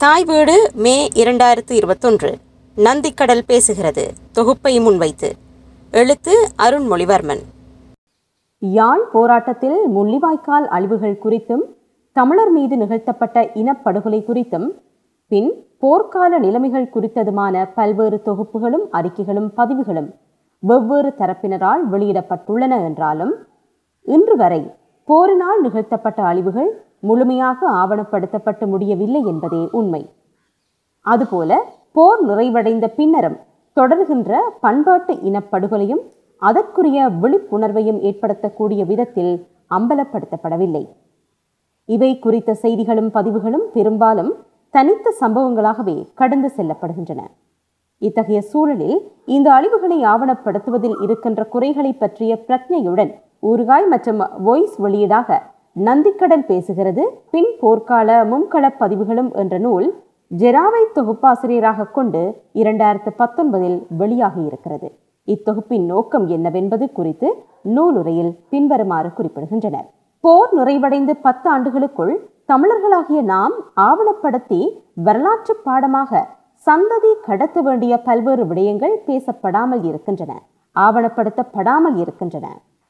தாய் வீடு மே இரண்டாயிரத்து இருபத்தொன்று. நந்திக்கடல் பேசுகிறது. தொகுப்பை முன்வைத்து. எழுத்து அருண்மொழிவர்மன். யாழ் போராட்டத்தில் முள்ளிவாய்க்கால் அழிவுகள் குறித்தும் தமிழர் மீது நிகழ்த்தப்பட்ட இனப்படுகொலை குறித்தும் பின் போர்க்கால நிலைமைகள் குறித்ததுமான பல்வேறு தொகுப்புகளும் அறிக்கைகளும் பதிவுகளும் வெவ்வேறு தரப்பினரால் வெளியிடப்பட்டுள்ளன என்றாலும் இன்று வரை போரினால் நிகழ்த்தப்பட்ட அழிவுகள் முழுமையாக ஆவணப்படுத்தப்பட்டு முடியவில்லை என்பதே உண்மை. அதுபோல போர் நிறைவடைந்த பின்னரும் தொடர்கின்ற பண்பாட்டு இனப்படுகொலையும் அதற்குரிய விழிப்புணர்வையும் ஏற்படுத்தக்கூடிய விதத்தில் அம்பலப்படுத்தப்படவில்லை. இவை குறித்த செய்திகளும் பதிவுகளும் பெரும்பாலும் தனித்த சம்பவங்களாகவே கடந்து செல்லப்படுகின்றன. இத்தகைய சூழலில் இந்த அழிவுகளை ஆவணப்படுத்துவதில் இருக்கின்ற குறைகளை பற்றிய பிரக்ஞையுடன் ஊறுகாய் மற்றும் வாய்ஸ் வெளியீடாக நந்திக்கடன் பேசுகிறது. பின் போர்க்கால முன்கள பதிவுகளும் என்ற நூல் ஜெராவை தொகுப்பாசிரியராக கொண்டு இரண்டாயிரத்து பத்தொன்பதில் வெளியாகி இருக்கிறது. இத்தொகுப்பின் நோக்கம் என்னவென்பது குறித்து நூலுரையில் பின்வருமாறு குறிப்பிடுகின்றனர். போர் நிறைவடைந்து பத்து ஆண்டுகளுக்குள் தமிழர்களாகிய நாம் ஆவணப்படுத்தி வரலாற்று பாடமாக சந்ததி கடத்த வேண்டிய பல்வேறு விடயங்கள் பேசப்படாமல் இருக்கின்றன ஆவணப்படுத்தப்படாமல் இருக்கின்றன.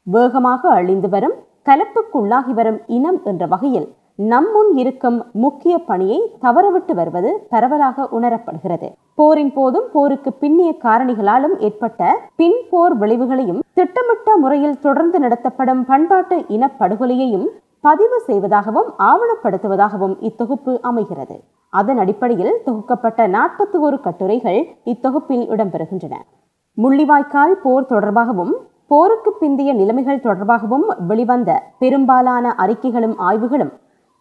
வேகமாக அழிந்து வரும் கலப்புக்குள்ளாகி வரும் இனம் என்ற வகையில் நம்முன் இருக்கும் முக்கிய பணியை தவறவிட்டு வருவது பரவலாக உணரப்படுகிறது. போரின் போதும் போருக்கு பின்னிய காரணிகளாலும் ஏற்பட்ட பின் போர் விளைவுகளையும் திட்டமிட்ட முறையில் தொடர்ந்து நடத்தப்படும் பண்பாட்டு இனப்படுகொலையையும் பதிவு செய்வதாகவும் ஆவணப்படுத்துவதாகவும் இத்தொகுப்பு அமைகிறது. அதன் அடிப்படையில் தொகுக்கப்பட்ட நாற்பத்தி ஒரு கட்டுரைகள் இத்தொகுப்பில் இடம்பெறுகின்றன. முள்ளிவாய்க்கால் போர் தொடர்பாகவும் போருக்கு பிந்தைய நிலைமைகள் தொடர்பாகவும் வெளிவந்த பெரும்பாலான அறிக்கைகளும் ஆய்வுகளும்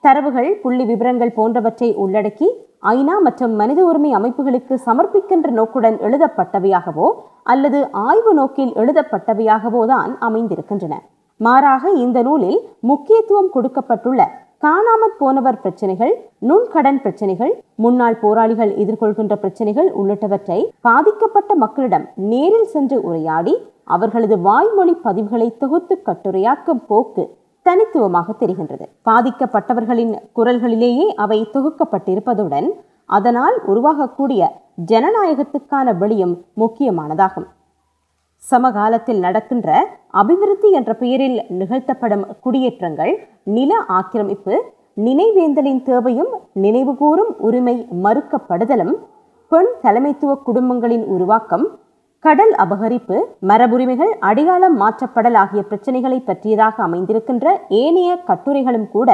தரவுகள் புள்ளி விவரங்கள் போன்றவற்றை உள்ளடக்கி ஐநா மற்றும் மனித உரிமை அமைப்புகளுக்கு சமர்ப்பிக்கின்ற நோக்குடன் எழுதப்பட்டவையாகவோ அல்லது ஆய்வு நோக்கில் எழுதப்பட்டவையாகவோ தான் அமைந்திருக்கின்றன. மாறாக இந்த நூலில் முக்கியத்துவம் கொடுக்கப்பட்டுள்ள காணாமற் போனவர் பிரச்சனைகள் நுண்கடன் பிரச்சனைகள் முன்னாள் போராளிகள் எதிர்கொள்கின்ற பிரச்சனைகள் உள்ளிட்டவற்றை பாதிக்கப்பட்ட மக்களிடம் நேரில் சென்று உரையாடி அவர்களது வாய்மொழி பதிவுகளை தொகுத்து கட்டுரையாக்கும் போக்கு தனித்துவமாக தெரிகின்றது. பாதிக்கப்பட்டவர்களின் குரல்களிலேயே அவை தொகுக்கப்பட்டிருப்பதுடன் அதனால் உருவாகக்கூடிய ஜனநாயகத்துக்கான வெளியும் முக்கியமானதாகும். சமகாலத்தில் நடக்கின்ற அபிவிருத்தி என்ற பெயரில் நிகழ்த்தப்படும் குடியேற்றங்கள் நில ஆக்கிரமிப்பு நினைவேந்தலின் தேவையும் நினைவுகூறும் உரிமை மறுக்கப்படுதலும் பெண் தலைமைத்துவ குடும்பங்களின் உருவாக்கம் கடல் அபகரிப்பு மரபுரிமைகள் அடையாளம் மாற்றப்படல் ஆகிய பிரச்சனைகளை பற்றியதாக அமைந்திருக்கின்ற ஏனைய கட்டுரைகளும் கூட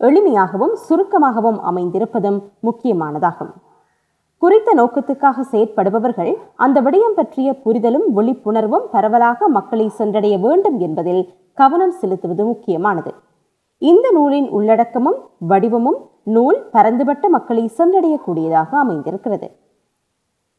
எளிமையாகவும் சுருக்கமாகவும் அமைந்திருப்பதும் முக்கியமானதாகும். குறித்த நோக்கத்துக்காக செயற்படுபவர்கள் அந்த விடயம் பற்றிய புரிதலும் விழிப்புணர்வும் பரவலாக மக்களை சென்றடைய வேண்டும் என்பதில் கவனம் செலுத்துவது முக்கியமானது. இந்த நூலின் உள்ளடக்கமும் வடிவமும் நூல் பரந்துபட்ட மக்களை சென்றடையக்கூடியதாக அமைந்திருக்கிறது.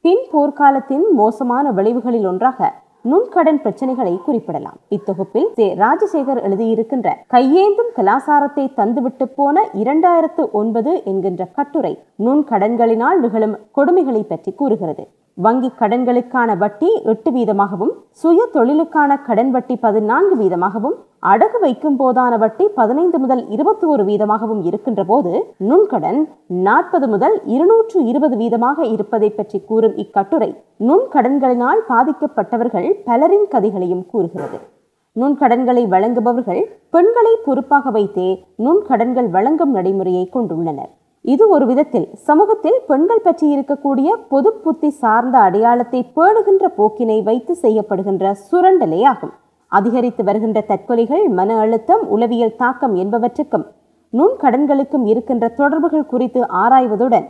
பின் போர்க்காலத்தின் மோசமான விளைவுகளில் ஒன்றாக நுண்கடன் பிரச்சனைகளை குறிப்பிடலாம். இத்தொகுப்பில் ஜே. ராஜசேகர் எழுதியிருக்கின்ற கையேந்தும் கலாசாரத்தை தந்துவிட்டு போன இரண்டாயிரத்து ஒன்பது என்கின்ற கட்டுரை நுண்கடன்களினால் நிகழும் கொடுமைகளை பற்றி கூறுகிறது. வங்கி கடன்களுக்கான வட்டி எட்டு வீதமாகவும் சுய தொழிலுக்கான கடன் வட்டி பதினான்கு வீதமாகவும் அடகு வைக்கும் போதான வட்டி பதினைந்து முதல் இருபத்தி ஒரு வீதமாகவும் இருக்கின்ற போது நுண்கடன் நாற்பது முதல் இருநூற்று இருபது வீதமாக இருப்பதை பற்றி கூறும் இக்கட்டுரை நுண்கடன்களினால் பாதிக்கப்பட்டவர்கள் பலரின் கதைகளையும் கூறுகிறது. நுண்கடன்களை வழங்குபவர்கள் பெண்களை பொறுப்பாக வைத்தே நுண்கடன்கள் வழங்கும் நடைமுறையை கொண்டுள்ளனர். இது ஒரு விதத்தில் சமூகத்தில் பெண்கள் பற்றி இருக்கக்கூடிய பொது புத்தி சார்ந்த அடையாளத்தை பேணுகின்ற போக்கினை வைத்து செய்யப்படுகின்ற சுரண்டலே ஆகும். அதிகரித்து வருகின்ற தற்கொலைகள் மன அழுத்தம் உளவியல் தாக்கம் என்பவற்றுக்கும் நுண்கடன்களுக்கும் இருக்கின்ற தொடர்புகள் குறித்து ஆராய்வதுடன்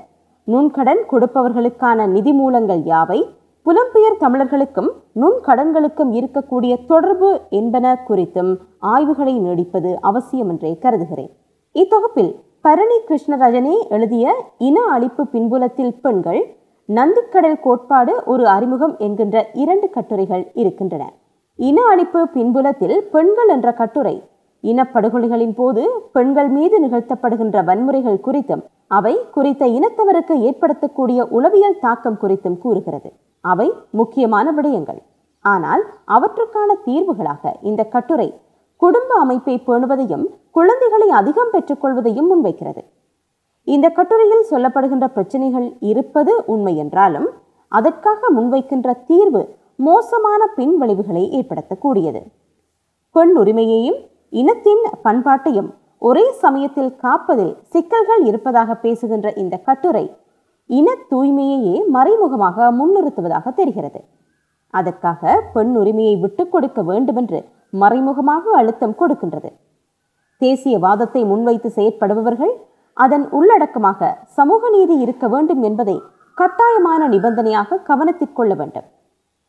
நுண்கடன் கொடுப்பவர்களுக்கான நிதி மூலங்கள் யாவை? புலம்பெயர் தமிழர்களுக்கும் நுண்கடன்களுக்கும் இருக்கக்கூடிய தொடர்பு என்பன குறித்தும் ஆய்வுகளை நீடிப்பது அவசியம் என்றே கருதுகிறேன். இத்தொகுப்பில் பரணி கிருஷ்ணராஜனே எழுதிய இன அழிப்பு பின்புலத்தில் பெண்கள் நந்திக்கடல் கோட்பாடு ஒரு அறிமுகம் என்கின்ற இரண்டு கட்டுரைகள் இருக்கின்றன. இன அழிப்பு பின்புலத்தில் பெண்கள் என்ற கட்டுரை இனப்படுகொலைகளின் போது பெண்கள் மீது நிகழ்த்தப்படுகின்ற வன்முறைகள் குறித்தும் அவை குறித்த இனத்தவருக்கு ஏற்படுத்தக்கூடிய உளவியல் தாக்கம் குறித்தும் கூறுகிறது. அவை முக்கியமான விடயங்கள். ஆனால் அவற்றுக்கான தீர்வுகளாக இந்த கட்டுரை குடும்ப அமைப்பை பேணுவதையும் குழந்தைகளை அதிகம் பெற்றுக்கொள்வதையும் முன்வைக்கிறது. இந்த கட்டுரையில் சொல்லப்படுகின்ற பிரச்சனைகள் இருப்பது உண்மை என்றாலும் அதற்காக முன்வைக்கின்ற தீர்வு மோசமான பின்விளைவுகளை ஏற்படுத்தக்கூடியது. பெண் உரிமையையும் இனத்தின் பண்பாட்டையும் ஒரே சமயத்தில் காப்பதில் சிக்கல்கள் இருப்பதாக பேசுகின்ற இந்த கட்டுரை இன தூய்மையையே மறைமுகமாக முன்னிறுத்துவதாக தெரிகிறது. அதற்காக பெண் உரிமையை விட்டுக் கொடுக்க வேண்டுமென்று மறைமுகமாக அழுத்தம் கொடுக்கின்றது. தேசியவாதத்தை முன்வைத்து செயற்படுபவர்கள் அதன் உள்ளடக்கமாக சமூக நீதி இருக்க வேண்டும் என்பதை கட்டாயமான நிபந்தனையாக கவனத்தில் கொள்ள வேண்டும்.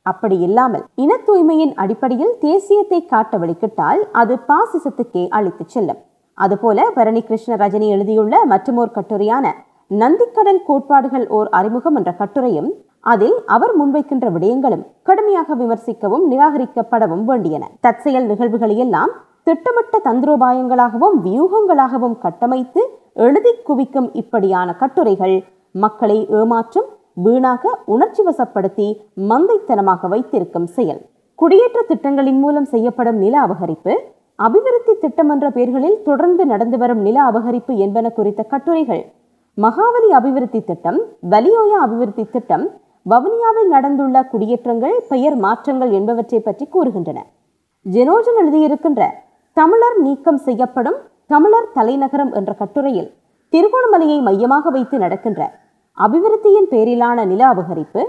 அப்படி இல்லாமல் இன தூய்மையின் அடிப்படையில் தேசியத்தை காட்ட வழிக்கிட்டால் அது பாசிசத்துக்கே அழைத்துச் செல்லும். அதுபோல பரணி கிருஷ்ண ரஜினி எழுதியுள்ள மற்றமோர் கட்டுரையான நந்திக்கடல் கோட்பாடுகள் ஓர் அறிமுகம் என்ற கட்டுரையும் அதில் அவர் முன்வைக்கின்ற விடயங்களும் கடுமையாக விமர்சிக்கவும் நிராகரிக்கப்படவும் வேண்டியன. தற்செயல் நிகழ்வுகளையெல்லாம் திட்டமிட்ட தந்திரோபாயங்களாகவும் வியூகங்களாகவும் கட்டமைத்து எழுதி குவிக்கும் இப்படியான கட்டுரைகள் மக்களை ஏமாற்றும் வீணாக உணர்ச்சி வசப்படுத்தி மந்தைத்தனமாக வைத்திருக்கும் செயல். குடியேற்ற திட்டங்களின் மூலம் செய்யப்படும் நில அபகரிப்பு அபிவிருத்தி திட்டம் என்ற பெயர்களில் தொடர்ந்து நடந்து வரும் நில அபகரிப்பு என்பன குறித்த கட்டுரைகள். மகாவலி அபிவிருத்தி திட்டம் வலியோயா அபிவிருத்தி திட்டம் வவுனியாவில் நடந்துள்ள குடியேற்றங்கள் பெயர் மாற்றங்கள் என்பவற்றை பற்றி கூறுகின்றன. ஜெனோஜன் எழுதியிருக்கின்ற தமிழர் நீக்கம் செய்யப்படும் தமிழர் தலைநகரம் என்ற கட்டுரையில் திருகோணமலையை மையமாக வைத்து நடக்கின்ற அபிவிருத்தியின் பேரிலான நில அபகரிப்பு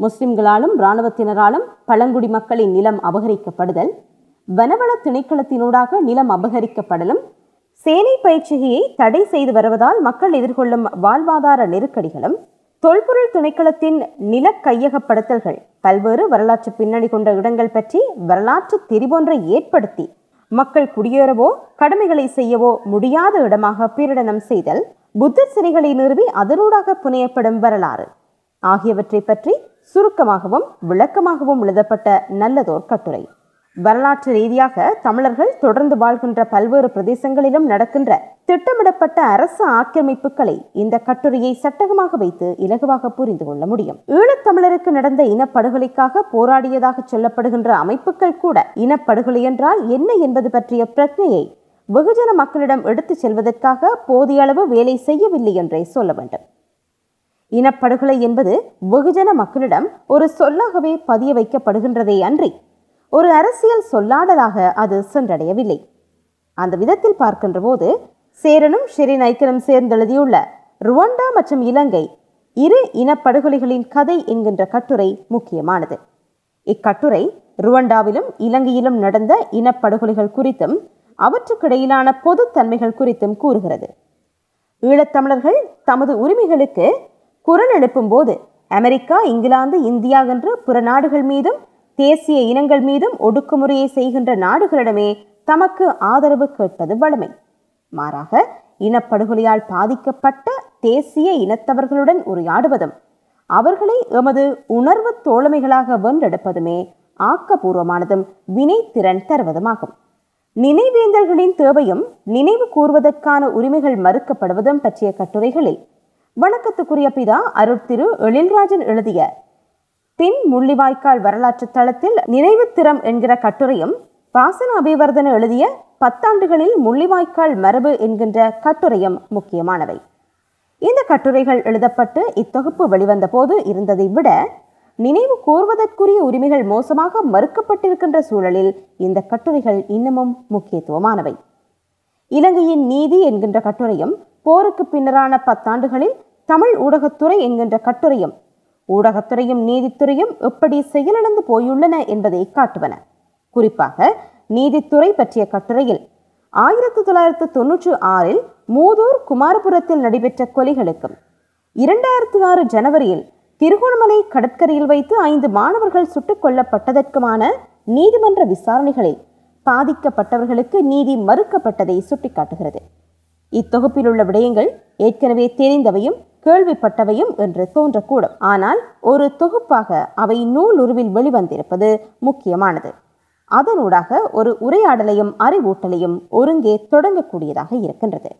முஸ்லிம்களாலும் இராணுவத்தினராலும் பழங்குடி மக்களின் நிலம் அபகரிக்கப்படுதல் வனவள திணைக்களத்தினூடாக நிலம் அபகரிக்கப்படலும் சேனை பயிற்சிகையை தடை செய்து வருவதால் மக்கள் எதிர்கொள்ளும் வாழ்வாதார நெருக்கடிகளும் தொல்பொருள் திணைக்களத்தின் நில கையகப்படுத்தல்கள் பல்வேறு வரலாற்று பின்னணி கொண்ட இடங்கள் பற்றி வரலாற்று திரிபொன்றை ஏற்படுத்தி மக்கள் குடியேறவோ கடமைகளை செய்யவோ முடியாத இடமாக பீரிடனம் செய்தல் புத்த சிலைகளை நிறுவி அதனூடாக புனையப்படும் வரலாறு. ஆகியவற்றை பற்றி சுருக்கமாகவும் விளக்கமாகவும் எழுதப்பட்ட நல்லதோர் கட்டுரை. வரலாற்று ரீதியாக தமிழர்கள் தொடர்ந்து வாழ்கின்ற பல்வேறு பிரதேசங்களிலும் நடக்கின்ற திட்டமிடப்பட்ட அரசு ஆக்கிரமிப்புகளை இந்த கட்டுரையை சட்டகமாக வைத்து இலகுவாக புரிந்து கொள்ள முடியும். ஈழத்தமிழருக்கு நடந்த இனப்படுகொலைக்காக போராடியதாக சொல்லப்படுகின்ற அமைப்புகள் கூட இனப்படுகொலை என்றால் என்ன என்பது பற்றிய பிரச்சனையை வெகுஜன மக்களிடம் எடுத்துச் செல்வதற்காக போதிய அளவு வேலை செய்யவில்லை என்றே சொல்ல வேண்டும். இனப்படுகொலை என்பது வெகுஜன மக்களிடம் ஒரு சொல்லாகவே பதிய வைக்கப்படுகின்றதே அன்றி ஒரு அரசியல் சொல்லாடலாக அது சென்றடையவில்லை. அந்த விதத்தில் பார்க்கின்ற போது சேரனும் ஷெரின் ஐக்கனும் சேர்ந்தெழுதியுள்ள ருவண்டா மற்றும் இலங்கை இரு இனப்படுகொலைகளின் கதை என்கின்ற கட்டுரை முக்கியமானது. இக்கட்டுரை ருவண்டாவிலும் இலங்கையிலும் நடந்த இனப்படுகொலைகள் குறித்தும் அவற்றுக்கிடையிலான பொதுத்தன்மைகள் குறித்தும் கூறுகிறது. ஈழத்தமிழர்கள் தமது உரிமைகளுக்கு குரல் எழுப்பும் போது அமெரிக்கா இங்கிலாந்து இந்தியா என்று பிற நாடுகள் மீதும் தேசிய இனங்கள் மீதும் ஒடுக்குமுறையை செய்கின்ற நாடுகளிடமே தமக்கு ஆதரவு கேட்பது வழமை மாறாக இனப்படுகொலையால் பாதிக்கப்பட்ட தேசிய இனத்தவர்களுடன் உரையாடுவதும் அவர்களை எமது உணர்வு தோழமைகளாக வென்றெடுப்பதுமே ஆக்கபூர்வமானதும் வினைத்திறன் தருவதுமாகும். நினைவேந்தல்களின் தேவையும் நினைவு கூறுவதற்கான உரிமைகள் மறுக்கப்படுவதும் பற்றிய கட்டுரைகளில் வணக்கத்துக்குரிய பிதா அருட்திரு எழில்ராஜன் எழுதிய பின் முள்ளிவாய்க்கால் வரலாற்று தளத்தில் நினைவு திறம் என்கிற கட்டுரையும் வாசன அபிவர்தன எழுதிய பத்தாண்டுகளில் முள்ளிவாய்க்கால் மரபு என்கின்ற கட்டுரையும் முக்கியமானவை. இந்த கட்டுரைகள் எழுதப்பட்டு இத்தொகுப்பு வெளிவந்த போது இருந்ததை விட நினைவு கூர்வதற்குரிய உரிமைகள் மோசமாக மறுக்கப்பட்டிருக்கின்ற சூழலில் இந்த கட்டுரைகள் இன்னமும் முக்கியத்துவமானவை. இலங்கையின் நீதி என்கின்ற கட்டுரையும் போருக்கு பின்னரான பத்தாண்டுகளில் தமிழ் ஊடகத்துறை என்கின்ற கட்டுரையும் ஊடகத்துறையும் நீதித்துறையும் எப்படி செயலிழந்து போயுள்ளன என்பதை காட்டுவன. குறிப்பாக நீதித்துறை பற்றிய கட்டுரையில் ஆயிரத்தி தொள்ளாயிரத்து தொன்னூற்றி ஆறில் மூதூர் குமாரபுரத்தில் நடைபெற்ற கொலைகளுக்கும் இரண்டாயிரத்தி ஆறு ஜனவரியில் திருகோணமலை கடற்கரையில் வைத்து ஐந்து மாணவர்கள் சுட்டுக் கொல்லப்பட்டதற்குமான நீதிமன்ற விசாரணைகளில் பாதிக்கப்பட்டவர்களுக்கு நீதி மறுக்கப்பட்டதை சுட்டிக்காட்டுகிறது. இத்தொகுப்பில் உள்ள விடயங்கள் ஏற்கனவே தெரிந்தவையும் கேள்விப்பட்டவையும் என்று தோன்றக்கூடும். ஆனால் ஒரு தொகுப்பாக அவை நூல் உருவில் வெளிவந்திருப்பது முக்கியமானது. அதனூடாக ஒரு உரையாடலையும் அறிவூட்டலையும் ஒருங்கே தொடங்கக்கூடியதாக இருக்கின்றது.